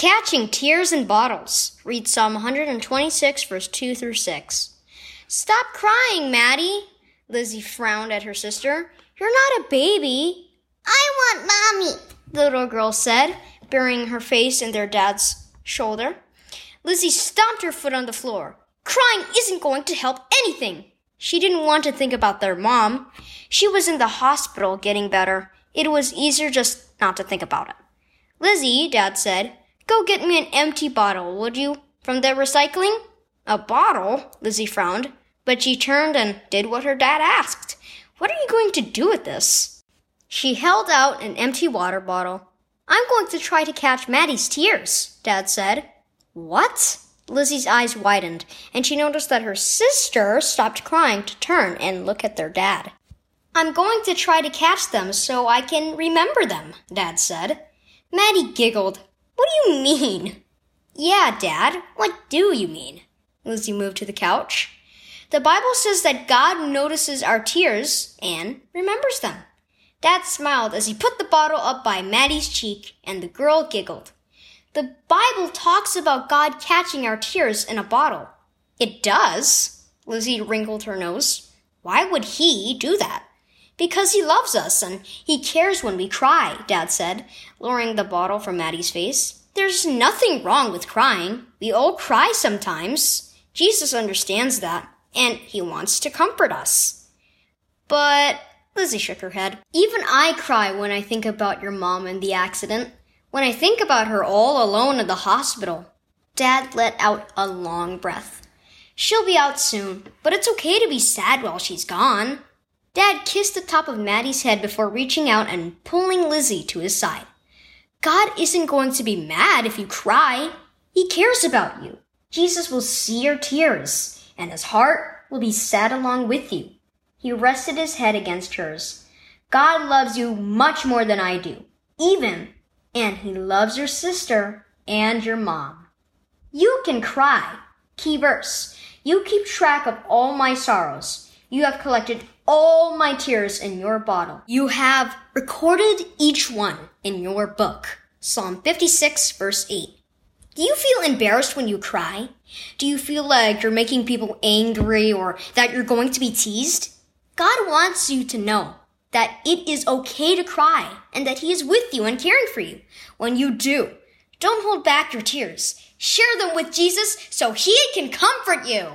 Catching tears in bottles. Read Psalm 126, verse 2 through 6. Stop crying, Maddie. Lizzie frowned at her sister. You're not a baby. I want mommy, the little girl said, burying her face in their dad's shoulder. Lizzie stomped her foot on the floor. Crying isn't going to help anything. She didn't want to think about their mom. She was in the hospital getting better. It was easier just not to think about it. Lizzie, Dad said, go get me an empty bottle, would you? From the recycling? A bottle? Lizzie frowned, but she turned and did what her dad asked. What are you going to do with this? She held out an empty water bottle. I'm going to try to catch Maddie's tears, Dad said. What? Lizzie's eyes widened, and she noticed that her sister stopped crying to turn and look at their dad. I'm going to try to catch them so I can remember them, Dad said. Maddie giggled. What do you mean? Yeah, Dad, what do you mean? Lizzie moved to the couch. The Bible says that God notices our tears and remembers them. Dad smiled as he put the bottle up by Maddie's cheek, and the girl giggled. The Bible talks about God catching our tears in a bottle. It does. Lizzie wrinkled her nose. Why would he do that? Because he loves us and he cares when we cry, Dad said, lowering the bottle from Maddie's face. There's nothing wrong with crying. We all cry sometimes. Jesus understands that, and he wants to comfort us. But Lizzie shook her head. Even I cry when I think about your mom and the accident. When I think about her all alone in the hospital, Dad let out a long breath. She'll be out soon, but it's okay to be sad while she's gone. Dad kissed the top of Maddie's head before reaching out and pulling Lizzie to his side. God isn't going to be mad if you cry. He cares about you. Jesus will see your tears, and his heart will be sad along with you. He rested his head against hers. God loves you much more than I do, even and he loves your sister and your mom. You can cry. Key verse. You keep track of all my sorrows. You have collected all my tears in your bottle. You have recorded each one in your book. Psalm 56 verse 8. Do you feel embarrassed when you cry? Do you feel like you're making people angry or that you're going to be teased? God wants you to know that it is okay to cry and that He is with you and caring for you. When you do, don't hold back your tears. Share them with Jesus so He can comfort you.